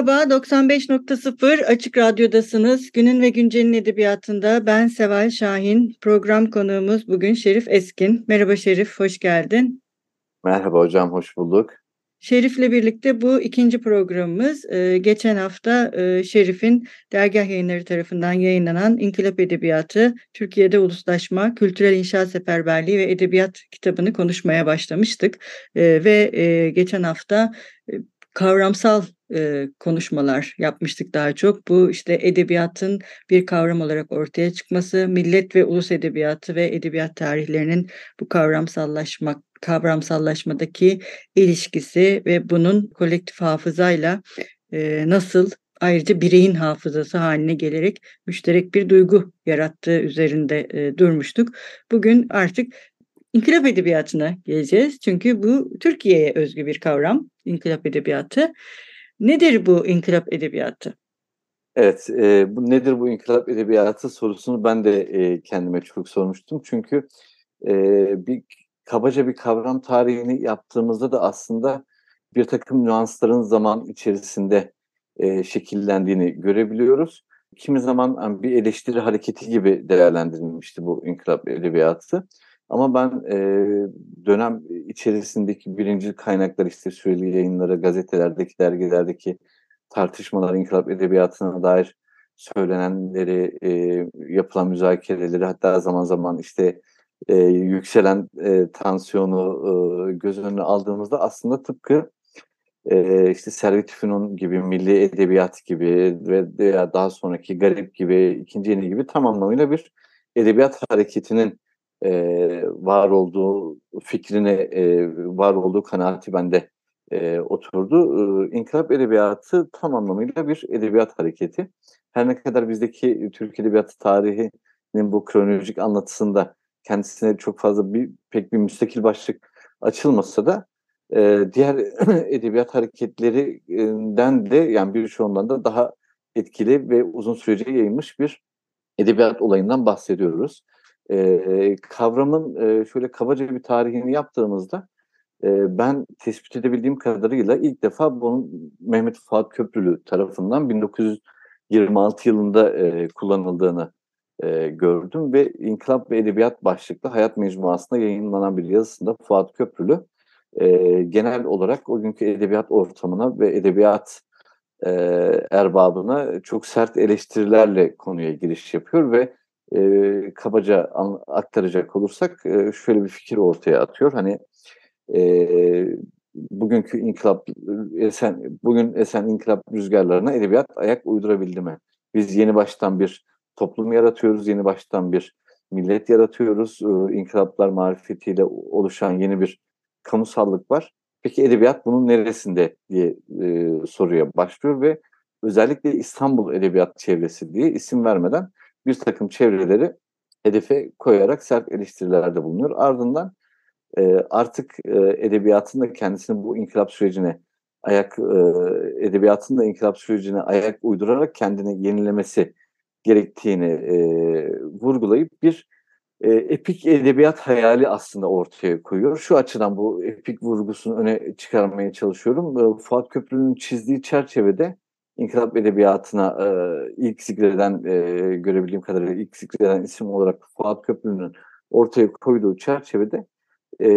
Merhaba, 95.0 Açık Radyo'dasınız. Günün ve Güncel'in edebiyatında ben Seval Şahin. Program konuğumuz bugün Şerif Eskin. Merhaba Şerif, hoş geldin. Merhaba hocam, hoş bulduk. Şerif'le birlikte bu ikinci programımız. Ee, geçen hafta e, Şerif'in dergah yayınları tarafından yayınlanan İnkılap Edebiyatı, Türkiye'de Uluslaşma, Kültürel İnşa Seferberliği ve Edebiyat kitabını konuşmaya başlamıştık. Ee, ve e, geçen hafta e, kavramsal e, konuşmalar yapmıştık daha çok. Bu işte edebiyatın bir kavram olarak ortaya çıkması, millet ve ulus edebiyatı ve edebiyat tarihlerinin bu kavramsallaşmak kavramsallaşmadaki ilişkisi ve bunun kolektif hafızayla e, nasıl ayrıca bireyin hafızası haline gelerek müşterek bir duygu yarattığı üzerinde e, durmuştuk. Bugün artık İnkılap edebiyatına geleceğiz. Çünkü bu Türkiye'ye özgü bir kavram, inkılap edebiyatı. Nedir bu inkılap edebiyatı? Evet, e, bu nedir bu inkılap edebiyatı sorusunu ben de e, kendime çok sormuştum. Çünkü e, bir kabaca bir kavram tarihini yaptığımızda da aslında bir takım nüansların zaman içerisinde e, şekillendiğini görebiliyoruz. Kimi zaman bir eleştiri hareketi gibi değerlendirilmişti bu inkılap edebiyatı. Ama ben e, dönem içerisindeki birinci kaynaklar işte süreli yayınlara, gazetelerdeki, dergilerdeki tartışmalar, inkılap edebiyatına dair söylenenleri, e, yapılan müzakereleri hatta zaman zaman işte e, yükselen e, tansiyonu e, göz önüne aldığımızda aslında tıpkı e, işte Servet Fünun gibi, Milli Edebiyat gibi ve veya daha sonraki Garip gibi, ikinci yeni gibi tam anlamıyla bir edebiyat hareketinin e, var olduğu fikrine e, var olduğu kanaati bende e, oturdu. E, İnkılap edebiyatı tam anlamıyla bir edebiyat hareketi. Her ne kadar bizdeki Türk edebiyatı tarihinin bu kronolojik anlatısında kendisine çok fazla bir pek bir müstakil başlık açılmasa da e, diğer edebiyat hareketlerinden de yani birçoğundan da daha etkili ve uzun sürece yayılmış bir edebiyat olayından bahsediyoruz e, kavramın e, şöyle kabaca bir tarihini yaptığımızda e, ben tespit edebildiğim kadarıyla ilk defa bunun Mehmet Fuat Köprülü tarafından 1926 yılında e, kullanıldığını e, gördüm ve İnkılap ve Edebiyat başlıklı Hayat Mecmuası'nda yayınlanan bir yazısında Fuat Köprülü e, genel olarak o günkü edebiyat ortamına ve edebiyat e, erbabına çok sert eleştirilerle konuya giriş yapıyor ve e, kabaca aktaracak olursak e, şöyle bir fikir ortaya atıyor. Hani e, bugünkü inkılap esen bugün esen inkılap rüzgarlarına edebiyat ayak uydurabildi mi? Biz yeni baştan bir toplum yaratıyoruz, yeni baştan bir millet yaratıyoruz. E, inkılaplar marifetiyle oluşan yeni bir kamusallık var. Peki edebiyat bunun neresinde diye e, soruya başlıyor ve özellikle İstanbul Edebiyat Çevresi diye isim vermeden bir takım çevreleri hedefe koyarak sert eleştirilerde bulunuyor. Ardından e, artık e, edebiyatın da kendisini bu inkılap sürecine ayak e, edebiyatın da inkılap sürecine ayak uydurarak kendini yenilemesi gerektiğini e, vurgulayıp bir e, epik edebiyat hayali aslında ortaya koyuyor. Şu açıdan bu epik vurgusunu öne çıkarmaya çalışıyorum. E, Fuat Köprülü'nün çizdiği çerçevede İnkılap Edebiyatı'na e, ilk zikreden, e, görebildiğim kadarıyla ilk zikreden isim olarak Fuat Köprülü'nün ortaya koyduğu çerçevede e,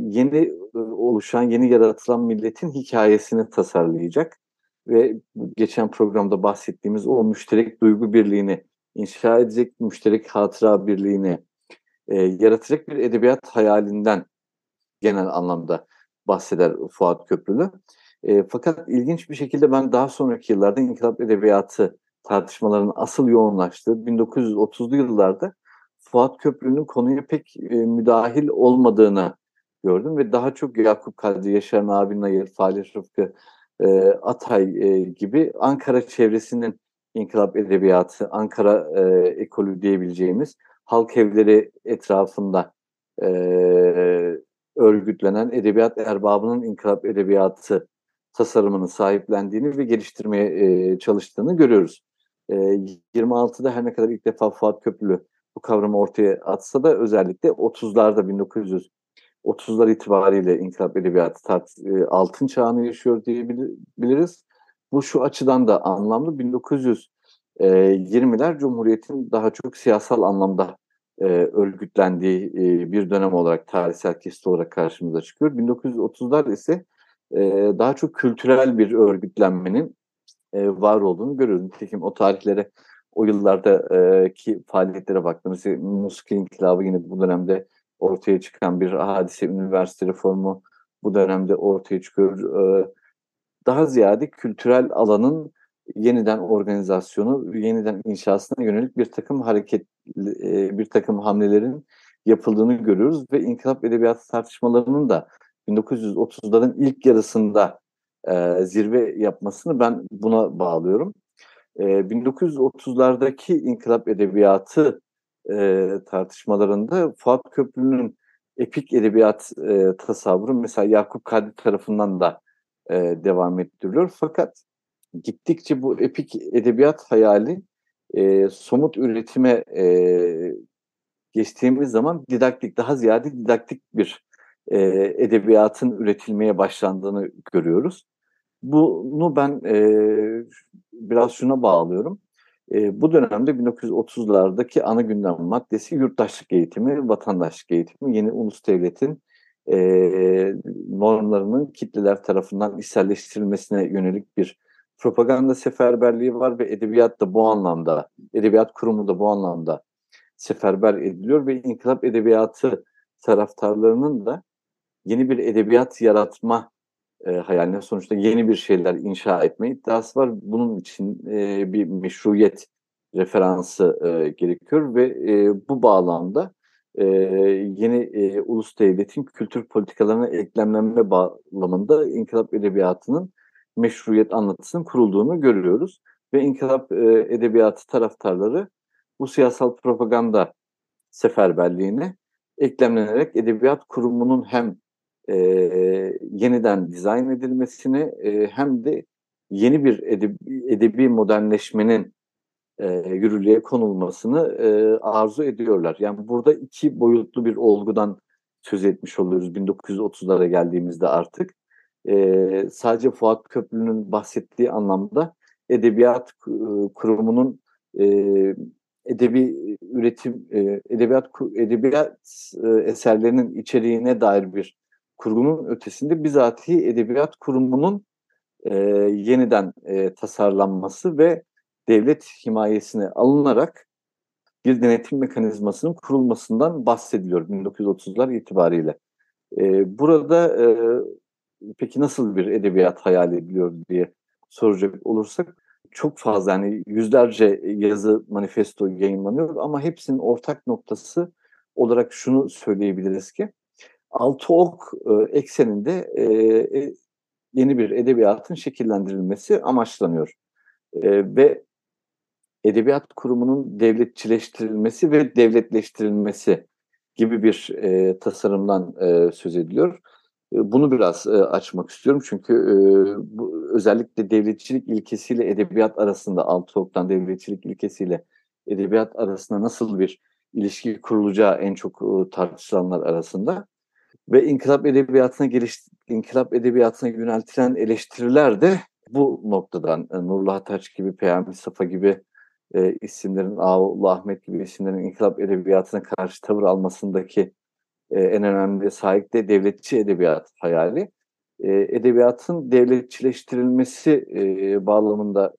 yeni oluşan, yeni yaratılan milletin hikayesini tasarlayacak ve geçen programda bahsettiğimiz o müşterek duygu birliğini inşa edecek, müşterek hatıra birliğini e, yaratacak bir edebiyat hayalinden genel anlamda bahseder Fuat Köprülü. E, fakat ilginç bir şekilde ben daha sonraki yıllarda inkılap edebiyatı tartışmalarının asıl yoğunlaştığı 1930'lu yıllarda Fuat Köprülü'nün konuya pek e, müdahil olmadığını gördüm ve daha çok Yakup Kadri, Yaşar Nabi Nayır, Falih Rıfkı, e, Atay e, gibi Ankara çevresinin inkılap edebiyatı, Ankara e, ekolü diyebileceğimiz halk evleri etrafında e, örgütlenen edebiyat erbabının inkılap edebiyatı tasarımını sahiplendiğini ve geliştirmeye e, çalıştığını görüyoruz. E, 26'da her ne kadar ilk defa Fuat Köprülü bu kavramı ortaya atsa da özellikle 30'larda 1930'lar itibariyle inkılap edebiyatı tart, e, altın çağını yaşıyor diyebiliriz. Bu şu açıdan da anlamlı. 1920'ler Cumhuriyet'in daha çok siyasal anlamda e, örgütlendiği e, bir dönem olarak tarihsel kesit olarak karşımıza çıkıyor. 1930'lar ise daha çok kültürel bir örgütlenmenin var olduğunu görüyoruz. Nitekim o tarihlere, o yıllardaki ki faaliyetlere baktığımız Muski İnkılabı yine bu dönemde ortaya çıkan bir hadise, üniversite reformu bu dönemde ortaya çıkıyor. Daha ziyade kültürel alanın yeniden organizasyonu, yeniden inşasına yönelik bir takım hareket, bir takım hamlelerin yapıldığını görüyoruz ve inkılap edebiyatı tartışmalarının da 1930'ların ilk yarısında e, zirve yapmasını ben buna bağlıyorum. E, 1930'lardaki inkılap edebiyatı e, tartışmalarında Fuat Köprülü'nün epik edebiyat e, tasavvuru mesela Yakup Kadri tarafından da e, devam ettiriliyor. Fakat gittikçe bu epik edebiyat hayali e, somut üretime e, geçtiğimiz zaman didaktik, daha ziyade didaktik bir e, edebiyatın üretilmeye başlandığını görüyoruz. Bunu ben e, biraz şuna bağlıyorum. E, bu dönemde 1930'lardaki ana gündem maddesi yurttaşlık eğitimi, vatandaşlık eğitimi, yeni ulus devletin e, normlarının kitleler tarafından içselleştirilmesine yönelik bir propaganda seferberliği var ve edebiyat da bu anlamda, edebiyat kurumu da bu anlamda seferber ediliyor ve inkılap edebiyatı taraftarlarının da yeni bir edebiyat yaratma e, hayaline sonuçta yeni bir şeyler inşa etme iddiası var. Bunun için e, bir meşruiyet referansı e, gerekiyor ve e, bu bağlamda e, yeni e, ulus devletin kültür politikalarına eklemlenme bağlamında inkılap edebiyatının meşruiyet anlatısının kurulduğunu görüyoruz. Ve inkılap e, edebiyatı taraftarları bu siyasal propaganda seferberliğine eklemlenerek edebiyat kurumunun hem e, yeniden dizayn edilmesini e, hem de yeni bir edebi, edebi modernleşmenin e, yürürlüğe konulmasını e, arzu ediyorlar. Yani burada iki boyutlu bir olgudan söz etmiş oluyoruz 1930'lara geldiğimizde artık. E, sadece Fuat Köprülü'nün bahsettiği anlamda edebiyat kurumunun e, edebi üretim, e, edebiyat edebiyat e, eserlerinin içeriğine dair bir kurgunun ötesinde bizatihi edebiyat kurumunun e, yeniden e, tasarlanması ve devlet himayesine alınarak bir denetim mekanizmasının kurulmasından bahsediliyor 1930'lar itibariyle. E, burada e, peki nasıl bir edebiyat hayal ediliyor diye soracak olursak çok fazla yani yüzlerce yazı manifesto yayınlanıyor ama hepsinin ortak noktası olarak şunu söyleyebiliriz ki altı ok e, ekseninde e, e, yeni bir edebiyatın şekillendirilmesi amaçlanıyor. E, ve edebiyat kurumunun devletçileştirilmesi ve devletleştirilmesi gibi bir e, tasarımdan e, söz ediliyor. E, bunu biraz e, açmak istiyorum çünkü e, bu, özellikle devletçilik ilkesiyle edebiyat arasında, altı oktan devletçilik ilkesiyle edebiyat arasında nasıl bir ilişki kurulacağı en çok e, tartışılanlar arasında ve inkılap edebiyatına geliş, inkılap edebiyatına yöneltilen eleştiriler de bu noktadan e, Nurullah Taç gibi, Peyami Safa gibi e, isimlerin, Ağoğlu Ahmet gibi isimlerin inkılap edebiyatına karşı tavır almasındaki e, en önemli sahip de devletçi edebiyat hayali. E, edebiyatın devletçileştirilmesi e, bağlamında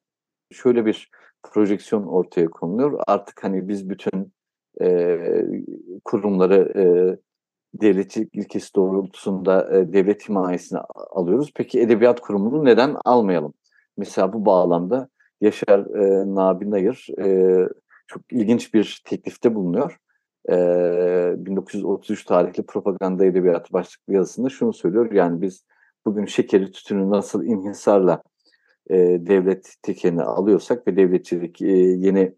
şöyle bir projeksiyon ortaya konuluyor. Artık hani biz bütün e, kurumları e, devletçilik ilkesi doğrultusunda e, devlet himayesine alıyoruz. Peki edebiyat kurumunu neden almayalım? Mesela bu bağlamda Yaşar e, Nabi Nayır e, çok ilginç bir teklifte bulunuyor. e, 1933 tarihli propaganda edebiyatı başlıklı yazısında şunu söylüyor. Yani biz bugün şekeri tütünü nasıl inhisarla e, devlet tekelini alıyorsak ve devletçilik e, yeni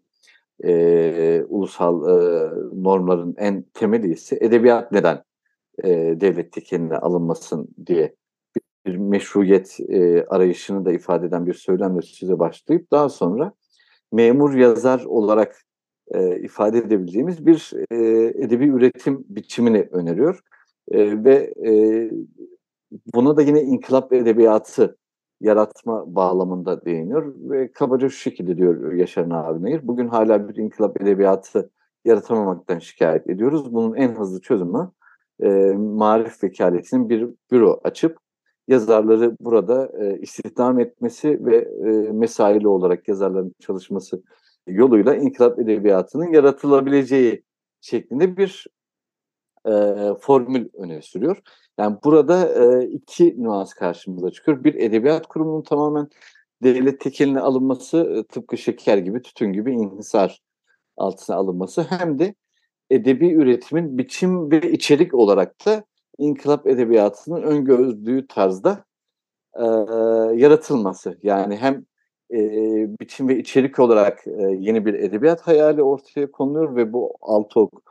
e, ulusal e, normların en temeli ise edebiyat neden e, devlet tekeline alınmasın diye bir meşruiyet e, arayışını da ifade eden bir söylemle söze başlayıp daha sonra memur yazar olarak e, ifade edebileceğimiz bir e, edebi üretim biçimini öneriyor. E, ve e, buna da yine inkılap edebiyatı yaratma bağlamında değiniyor ve kabaca şu şekilde diyor Yaşar Navinayır. Bugün hala bir inkılap edebiyatı yaratamamaktan şikayet ediyoruz. Bunun en hızlı çözümü e, Marif Vekaleti'nin bir büro açıp yazarları burada e, istihdam etmesi ve e, mesaili olarak yazarların çalışması yoluyla inkılap edebiyatının yaratılabileceği şeklinde bir e, formül öne sürüyor. Yani burada e, iki nüans karşımıza çıkıyor. Bir edebiyat kurumunun tamamen devlet tekeline alınması tıpkı şeker gibi, tütün gibi inhisar altına alınması hem de edebi üretimin biçim ve içerik olarak da inkılap edebiyatının öngördüğü tarzda e, yaratılması. Yani hem e, biçim ve içerik olarak e, yeni bir edebiyat hayali ortaya konuluyor ve bu Altok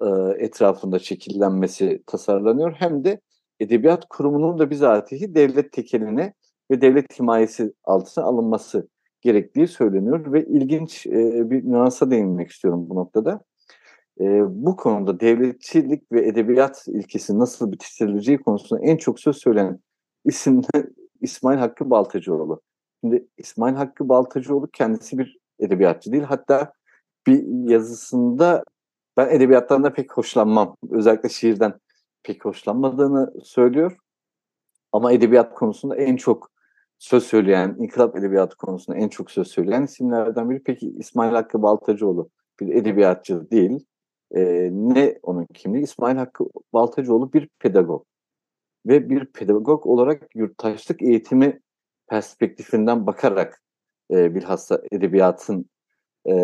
e, etrafında şekillenmesi tasarlanıyor. Hem de edebiyat kurumunun da bizatihi devlet tekeline ve devlet himayesi altına alınması gerektiği söyleniyor ve ilginç e, bir nüansa değinmek istiyorum bu noktada. E, bu konuda devletçilik ve edebiyat ilkesi nasıl bitiştirileceği konusunda en çok söz söylenen isim İsmail Hakkı Baltacıoğlu. Şimdi İsmail Hakkı Baltacıoğlu kendisi bir edebiyatçı değil. Hatta bir yazısında ben edebiyattan da pek hoşlanmam. Özellikle şiirden pek hoşlanmadığını söylüyor. Ama edebiyat konusunda en çok söz söyleyen, inkılap edebiyatı konusunda en çok söz söyleyen isimlerden biri. Peki İsmail Hakkı Baltacıoğlu bir edebiyatçı değil. Ee, ne onun kimliği? İsmail Hakkı Baltacıoğlu bir pedagog. Ve bir pedagog olarak yurttaşlık eğitimi perspektifinden bakarak e, bilhassa edebiyatın e,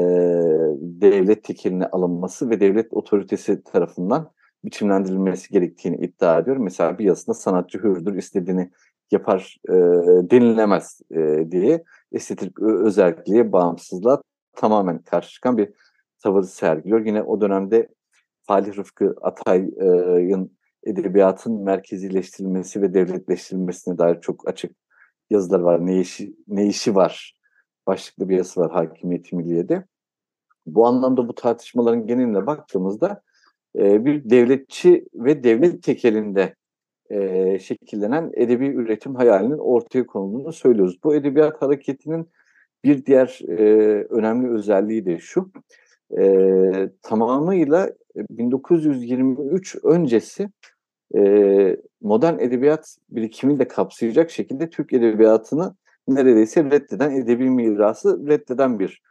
devlet tekeline alınması ve devlet otoritesi tarafından biçimlendirilmesi gerektiğini iddia ediyor. Mesela bir yazısında sanatçı hürdür, istediğini yapar e, denilemez e, diye estetik özelliğe, bağımsızlığa tamamen karşı çıkan bir tavır sergiliyor. Yine o dönemde Falih Rıfkı Atay'ın edebiyatın merkezileştirilmesi ve devletleştirilmesine dair çok açık yazılar var. Ne işi, ne işi var başlıklı bir yazısı var Hakimiyeti Milliye'de. Bu anlamda bu tartışmaların geneline baktığımızda e, bir devletçi ve devlet tekelinde e, şekillenen edebi üretim hayalinin ortaya konulduğunu söylüyoruz. Bu edebiyat hareketinin bir diğer e, önemli özelliği de şu, e, tamamıyla 1923 öncesi e, modern edebiyat birikimini de kapsayacak şekilde Türk edebiyatını neredeyse reddeden, edebi mirası reddeden bir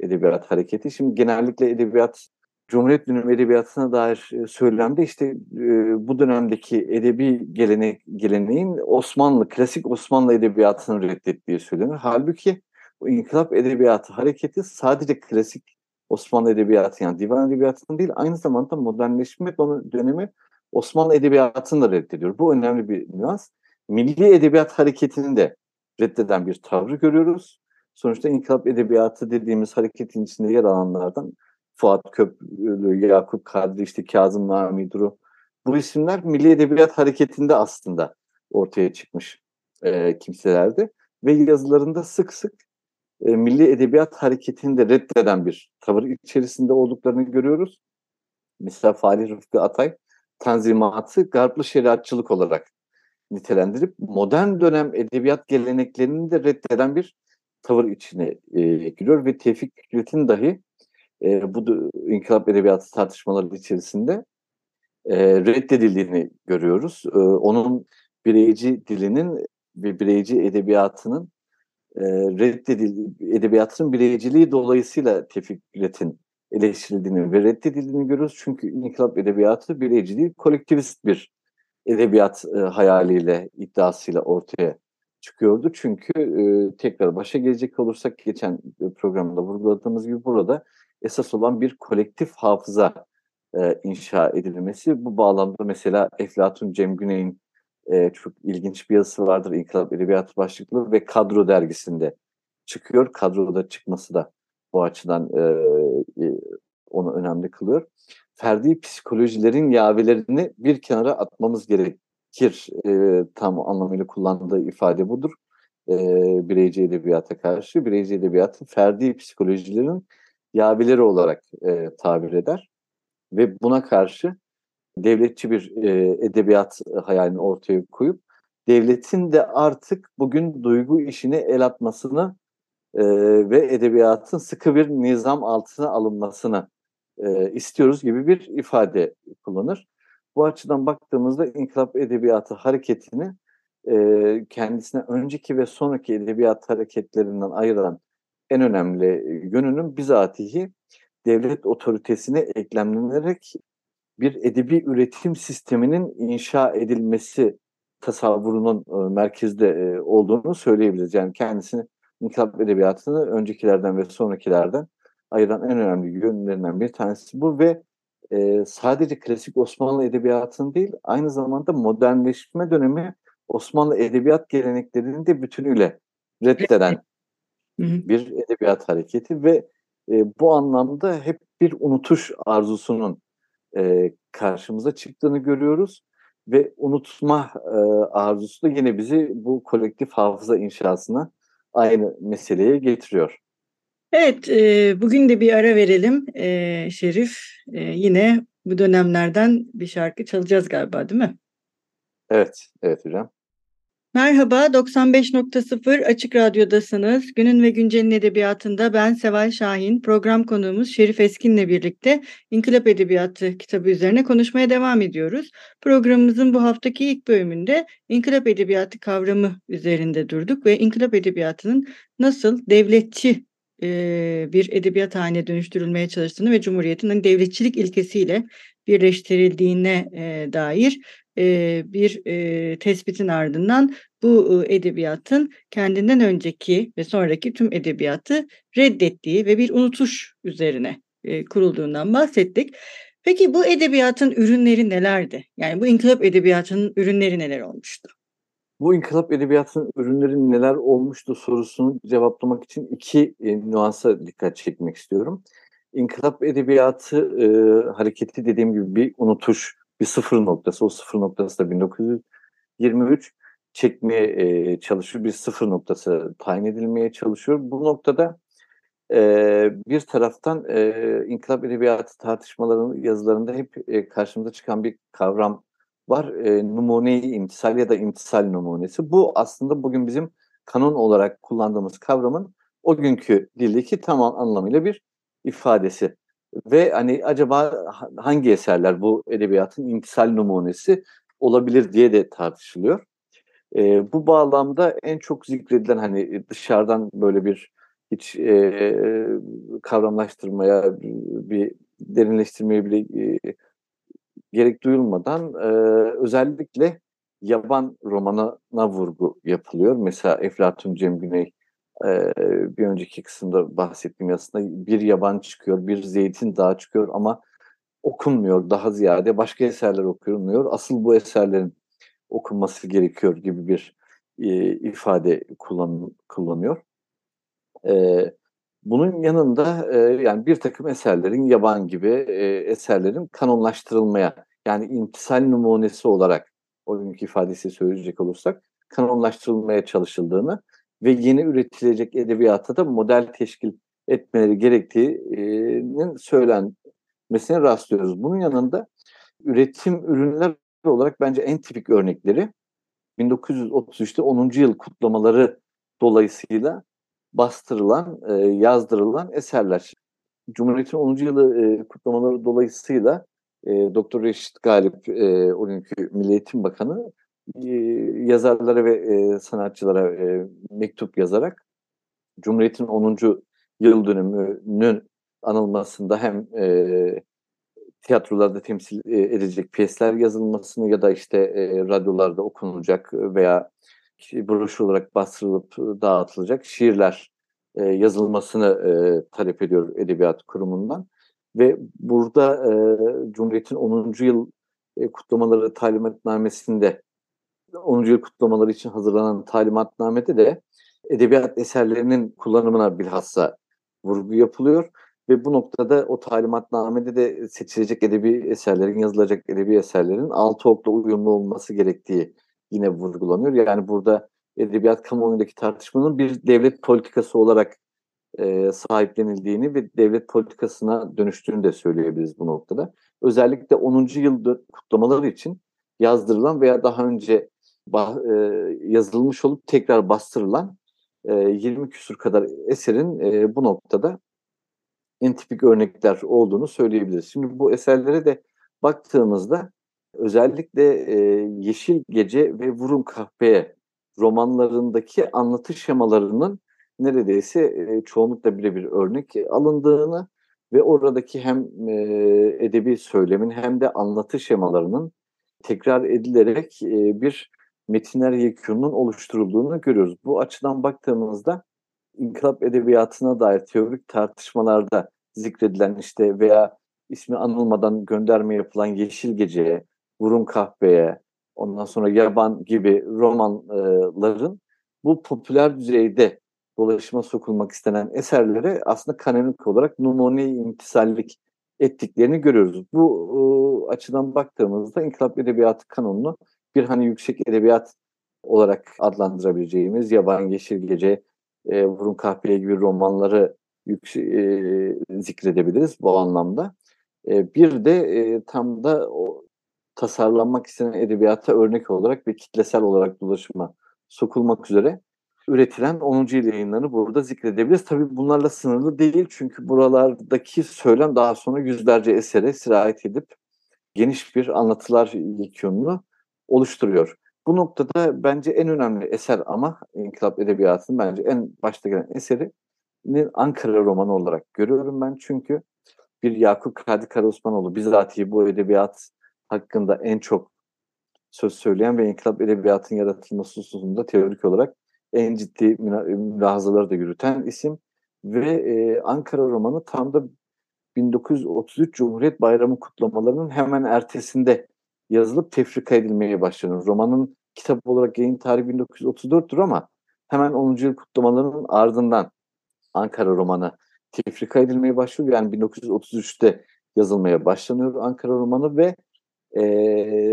edebiyat hareketi. Şimdi genellikle edebiyat, Cumhuriyet dönemi edebiyatına dair e, söylemde işte e, bu dönemdeki edebi gelenek, geleneğin Osmanlı, klasik Osmanlı edebiyatını reddettiği söylenir. Halbuki o inkılap edebiyatı hareketi sadece klasik Osmanlı edebiyatı yani divan edebiyatının değil aynı zamanda modernleşme dönemi Osmanlı edebiyatını da reddediyor. Bu önemli bir nüans. Milli edebiyat hareketini de reddeden bir tavrı görüyoruz. Sonuçta inkılap edebiyatı dediğimiz hareketin içinde yer alanlardan Fuat Köprülü, Yakup Kadri, işte Kazım Nami Duru bu isimler Milli Edebiyat Hareketi'nde aslında ortaya çıkmış e, kimselerdi. Ve yazılarında sık sık e, Milli Edebiyat Hareketi'ni de reddeden bir tavır içerisinde olduklarını görüyoruz. Mesela Fahri Rıfkı Atay tanzimatı garplı şeriatçılık olarak nitelendirip modern dönem edebiyat geleneklerini de reddeden bir tavır içine e, giriyor ve Tevfik Fikret'in dahi e, bu inkılap edebiyatı tartışmaları içerisinde e, reddedildiğini görüyoruz. E, onun bireyci dilinin ve bireyci edebiyatının e, reddedildiği, edebiyatın bireyciliği dolayısıyla Tevfik Fikret'in eleştirildiğini ve reddedildiğini görüyoruz. Çünkü inkılap edebiyatı bireyci değil, kolektivist bir edebiyat e, hayaliyle, iddiasıyla ortaya çıkıyordu. Çünkü e, tekrar başa gelecek olursak geçen programda vurguladığımız gibi burada esas olan bir kolektif hafıza e, inşa edilmesi. Bu bağlamda mesela Eflatun Cem Güney'in e, çok ilginç bir yazısı vardır İnkılap Edebiyatı başlıklı ve Kadro dergisinde çıkıyor. Kadroda çıkması da bu açıdan e, e, onu önemli kılıyor. Ferdi psikolojilerin yavelerini bir kenara atmamız gerekir. E, tam anlamıyla kullandığı ifade budur. E, bireyci edebiyata karşı. Bireyci edebiyatı ferdi psikolojilerin yavileri olarak e, tabir eder. Ve buna karşı devletçi bir e, edebiyat hayalini ortaya koyup devletin de artık bugün duygu işine el atmasını e, ve edebiyatın sıkı bir nizam altına alınmasını e, istiyoruz gibi bir ifade kullanır. Bu açıdan baktığımızda inkılap edebiyatı hareketini e, kendisine önceki ve sonraki edebiyat hareketlerinden ayıran en önemli yönünün bizatihi devlet otoritesine eklemlenerek bir edebi üretim sisteminin inşa edilmesi tasavvurunun e, merkezde e, olduğunu söyleyebiliriz. Yani kendisini inkılap edebiyatını öncekilerden ve sonrakilerden ayıran en önemli yönlerinden bir tanesi bu ve e, sadece klasik Osmanlı edebiyatının değil aynı zamanda modernleşme dönemi Osmanlı edebiyat geleneklerini de bütünüyle reddeden bir edebiyat hareketi ve e, bu anlamda hep bir unutuş arzusunun e, karşımıza çıktığını görüyoruz ve unutma e, arzusu da yine bizi bu kolektif hafıza inşasına aynı meseleye getiriyor. Evet, e, bugün de bir ara verelim e, Şerif. E, yine bu dönemlerden bir şarkı çalacağız galiba değil mi? Evet, evet hocam. Merhaba, 95.0 Açık Radyo'dasınız. Günün ve Güncel'in edebiyatında ben Seval Şahin, program konuğumuz Şerif Eskin'le birlikte İnkılap Edebiyatı kitabı üzerine konuşmaya devam ediyoruz. Programımızın bu haftaki ilk bölümünde İnkılap Edebiyatı kavramı üzerinde durduk ve İnkılap Edebiyatı'nın nasıl devletçi bir edebiyat haline dönüştürülmeye çalıştığını ve Cumhuriyet'in hani devletçilik ilkesiyle birleştirildiğine dair bir tespitin ardından bu edebiyatın kendinden önceki ve sonraki tüm edebiyatı reddettiği ve bir unutuş üzerine kurulduğundan bahsettik. Peki bu edebiyatın ürünleri nelerdi? Yani bu inkılap edebiyatının ürünleri neler olmuştu? Bu inkılap edebiyatının ürünleri neler olmuştu sorusunu cevaplamak için iki e, nüansa dikkat çekmek istiyorum. İnkılap edebiyatı e, hareketi dediğim gibi bir unutuş, bir sıfır noktası. O sıfır noktası da 1923 çekmeye e, çalışıyor. Bir sıfır noktası tayin edilmeye çalışıyor. Bu noktada e, bir taraftan e, inkılap edebiyatı tartışmalarının yazılarında hep e, karşımıza çıkan bir kavram var. E, numune imtisal ya da imtisal numunesi. Bu aslında bugün bizim kanon olarak kullandığımız kavramın o günkü dildeki tam anlamıyla bir ifadesi. Ve hani acaba hangi eserler bu edebiyatın imtisal numunesi olabilir diye de tartışılıyor. E, bu bağlamda en çok zikredilen hani dışarıdan böyle bir hiç e, kavramlaştırmaya, bir derinleştirmeye bile e, gerek duyulmadan e, özellikle yaban romanına vurgu yapılıyor. Mesela Eflatun Cem Güney e, bir önceki kısımda bahsettiğim aslında bir yaban çıkıyor, bir zeytin dağı çıkıyor ama okunmuyor daha ziyade başka eserler okunmuyor. Asıl bu eserlerin okunması gerekiyor gibi bir e, ifade kullan, kullanıyor. E, bunun yanında e, yani bir takım eserlerin yaban gibi e, eserlerin kanonlaştırılmaya yani imtisal numunesi olarak o günkü ifadesi söyleyecek olursak kanonlaştırılmaya çalışıldığını ve yeni üretilecek edebiyata da model teşkil etmeleri gerektiğinin söylenmesine rastlıyoruz. Bunun yanında üretim ürünler olarak bence en tipik örnekleri 1933'te 10. yıl kutlamaları dolayısıyla bastırılan, e, yazdırılan eserler. Cumhuriyet'in 10. yılı e, kutlamaları dolayısıyla e, Doktor Reşit Galip, e, o günkü Milli Eğitim Bakanı e, yazarlara ve e, sanatçılara e, mektup yazarak Cumhuriyet'in 10. yıl dönümünün anılmasında hem e, tiyatrolarda temsil edecek piyesler yazılmasını ya da işte e, radyolarda okunacak veya broşür olarak bastırılıp dağıtılacak şiirler e, yazılmasını e, talep ediyor Edebiyat Kurumu'ndan. ve burada e, Cumhuriyet'in 10. yıl e, kutlamaları talimatnamesinde 10. yıl kutlamaları için hazırlanan talimatnamede de edebiyat eserlerinin kullanımına bilhassa vurgu yapılıyor ve bu noktada o talimatnamede de seçilecek edebi eserlerin, yazılacak edebi eserlerin altı okla uyumlu olması gerektiği yine vurgulanıyor. Yani burada edebiyat kamuoyundaki tartışmanın bir devlet politikası olarak e, sahiplenildiğini ve devlet politikasına dönüştüğünü de söyleyebiliriz bu noktada. Özellikle 10. yıl kutlamaları için yazdırılan veya daha önce bah, e, yazılmış olup tekrar bastırılan e, 20 küsur kadar eserin e, bu noktada en tipik örnekler olduğunu söyleyebiliriz. Şimdi bu eserlere de baktığımızda özellikle e, Yeşil Gece ve Vurun Kahveye romanlarındaki anlatı şemalarının neredeyse e, çoğunlukla birebir örnek alındığını ve oradaki hem e, edebi söylemin hem de anlatı şemalarının tekrar edilerek e, bir metinler yekûnunun oluşturulduğunu görüyoruz. Bu açıdan baktığımızda inkılap edebiyatına dair teorik tartışmalarda zikredilen işte veya ismi anılmadan gönderme yapılan Yeşil Gece'ye, Vurun Kahve'ye, ondan sonra Yaban gibi romanların bu popüler düzeyde dolaşıma sokulmak istenen eserlere aslında kanonik olarak numune imtisallik ettiklerini görüyoruz. Bu açıdan baktığımızda İnkılap Edebiyatı kanonunu bir hani yüksek edebiyat olarak adlandırabileceğimiz Yaban Yeşil Gece, e, Vurun Kahpeye gibi romanları yüksek, e, zikredebiliriz bu anlamda. E, bir de tam da tasarlanmak istenen edebiyata örnek olarak ve kitlesel olarak dolaşıma sokulmak üzere üretilen 10. yıl yayınlarını burada zikredebiliriz. Tabii bunlarla sınırlı değil çünkü buralardaki söylem daha sonra yüzlerce esere sirayet edip geniş bir anlatılar yekûnunu oluşturuyor. Bu noktada bence en önemli eser ama İnkılap Edebiyatı'nın bence en başta gelen eseri Ankara romanı olarak görüyorum ben. Çünkü bir Yakup Kadri Karaosmanoğlu bizatihi bu edebiyat hakkında en çok söz söyleyen ve inkılap edebiyatın yaratılması hususunda teorik olarak en ciddi mülahazaları da yürüten isim ve e, Ankara romanı tam da 1933 Cumhuriyet Bayramı kutlamalarının hemen ertesinde yazılıp tefrika edilmeye başlanır. Romanın kitap olarak yayın tarihi 1934'tür ama hemen 10. yıl kutlamalarının ardından Ankara romanı tefrika edilmeye başlıyor. Yani 1933'te yazılmaya başlanıyor Ankara romanı ve e,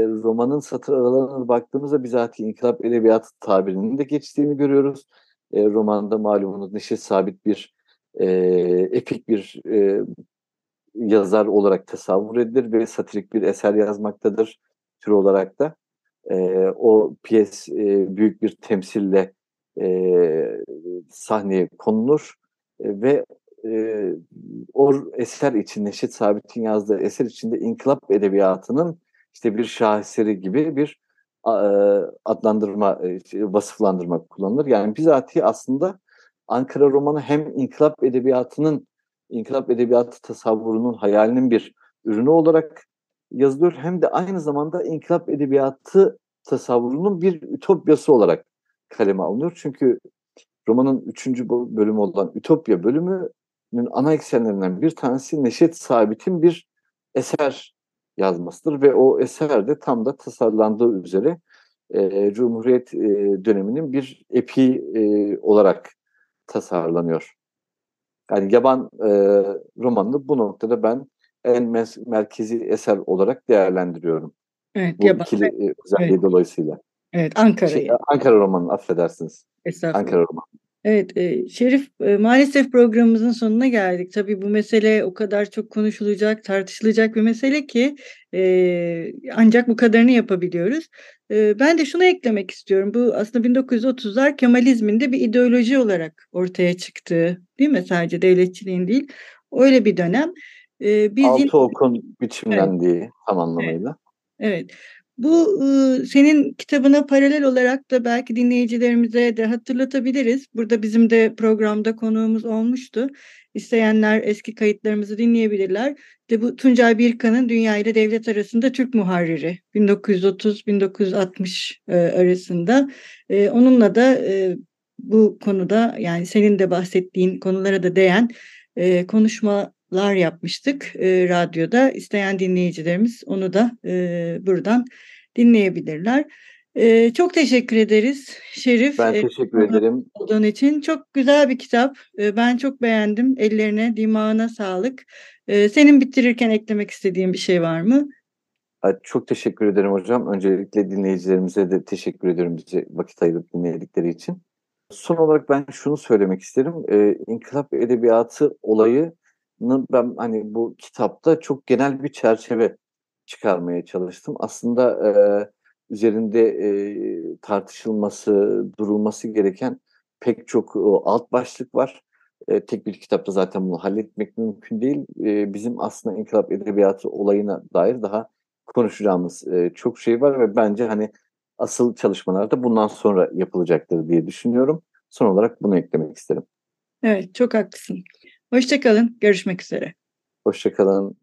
romanın satır aralarına baktığımızda bizatihi inkılap edebiyatı tabirinin de geçtiğini görüyoruz. E, romanda malumunuz Neşet Sabit bir e, epik bir e, yazar olarak tasavvur edilir ve satirik bir eser yazmaktadır tür olarak da. E, o piyes e, büyük bir temsille e, sahneye konulur e, ve e, o eser için Neşet Sabit'in yazdığı eser içinde inkılap edebiyatının işte bir şaheseri gibi bir e, adlandırma, e, vasıflandırma kullanılır. Yani bizatihi aslında Ankara romanı hem inkılap edebiyatının, inkılap edebiyatı tasavvurunun, hayalinin bir ürünü olarak yazılıyor. Hem de aynı zamanda inkılap edebiyatı tasavvurunun bir ütopyası olarak kaleme alınıyor. Çünkü romanın üçüncü bölümü olan Ütopya bölümünün ana eksenlerinden bir tanesi Neşet Sabit'in bir eser yazmasıdır ve o eser de tam da tasarlandığı üzere e, Cumhuriyet e, döneminin bir epi e, olarak tasarlanıyor. Yani Yaban e, romanını bu noktada ben en mes- merkezi eser olarak değerlendiriyorum. Evet, bu yaban. ikili e, özelliği evet. dolayısıyla. Evet, Ankara. Şey, Ankara romanı affedersiniz. Ankara romanı. Evet, e, Şerif e, maalesef programımızın sonuna geldik. Tabii bu mesele o kadar çok konuşulacak, tartışılacak bir mesele ki e, ancak bu kadarını yapabiliyoruz. Ben de şunu eklemek istiyorum. Bu aslında 1930'lar Kemalizmin de bir ideoloji olarak ortaya çıktığı, değil mi? Sadece devletçiliğin değil. Öyle bir dönem. Biz Altı yine... okun biçimlendiği evet. tam anlamıyla. Evet. evet. Bu senin kitabına paralel olarak da belki dinleyicilerimize de hatırlatabiliriz. Burada bizim de programda konuğumuz olmuştu. İsteyenler eski kayıtlarımızı dinleyebilirler. İşte bu Tuncay Birkan'ın Dünya ile Devlet arasında Türk muharriri 1930-1960 arasında. Onunla da bu konuda yani senin de bahsettiğin konulara da değen konuşma lar yapmıştık e, radyoda. İsteyen dinleyicilerimiz onu da e, buradan dinleyebilirler. E, çok teşekkür ederiz Şerif. Ben teşekkür e, ederim. Olduğun için çok güzel bir kitap. E, ben çok beğendim. Ellerine, dimağına sağlık. E, senin bitirirken eklemek istediğin bir şey var mı? Çok teşekkür ederim hocam. Öncelikle dinleyicilerimize de teşekkür ediyorum bize vakit ayırıp dinledikleri için. Son olarak ben şunu söylemek isterim. Ee, İnkılap Edebiyatı olayını ben hani bu kitapta çok genel bir çerçeve çıkarmaya çalıştım. Aslında e, üzerinde e, tartışılması, durulması gereken pek çok e, alt başlık var. E, tek bir kitapta zaten bunu halletmek mümkün değil. E, bizim aslında İnkılap Edebiyatı olayına dair daha konuşacağımız e, çok şey var ve bence hani asıl çalışmalar da bundan sonra yapılacaktır diye düşünüyorum. Son olarak bunu eklemek isterim. Evet, çok haklısın. Hoşçakalın, görüşmek üzere. Hoşçakalın.